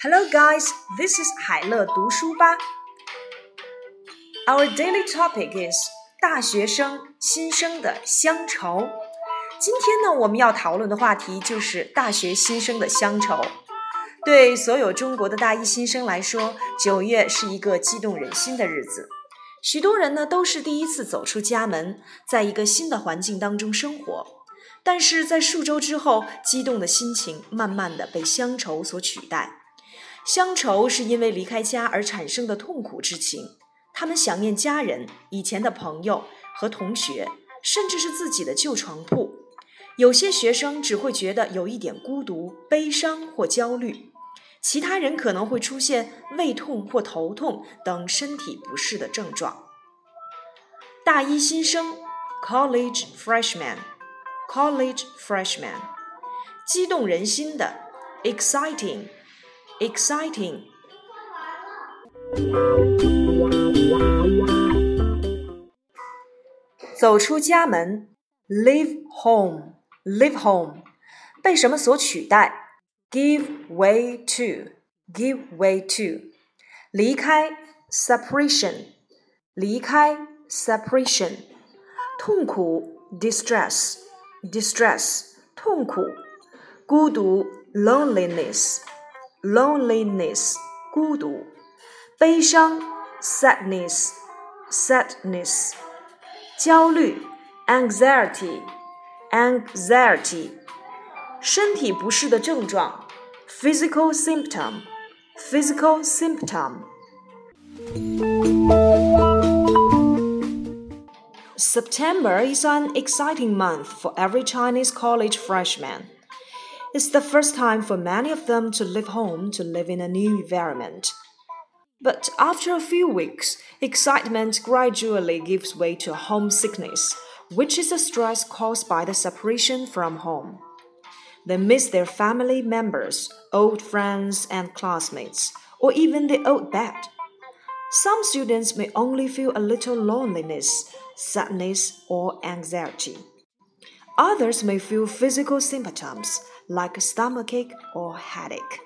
Hello, guys, this is 海乐读书吧。Our daily topic is 大学生新生的乡愁。今天呢，我们要讨论的话题就是大学新生的乡愁。对所有中国的大一新生来说，九月是一个激动人心的日子。许多人呢都是第一次走出家门，在一个新的环境当中生活。但是在数周之后，激动的心情慢慢的被乡愁所取代。乡愁是因为离开家而产生的痛苦之情，他们想念家人、以前的朋友和同学，甚至是自己的旧床铺。有些学生只会觉得有一点孤独、悲伤或焦虑，其他人可能会出现胃痛或头痛等身体不适的症状。大一新生，college freshman，college freshman，激动人心的，exciting。exciting. 走出家门，leave home，leave home，被什么所取代？give way to，give way to，离开，separation，离开，separation，痛苦，distress，distress，痛苦，孤独，loneliness。 loneliness 孤独，悲伤 sadness sadness，焦虑 anxiety anxiety，身体不适的症状 physical symptom physical symptom。September is an exciting month for every Chinese college freshman. It's the first time for many of them to leave home to live in a new environment. But after a few weeks, excitement gradually gives way to homesickness, which is a stress caused by the separation from home. They miss their family members, old friends, and classmates, or even the old bed. Some students may only feel a little loneliness, sadness, or anxiety. Others may feel physical symptoms like a stomachache or headache.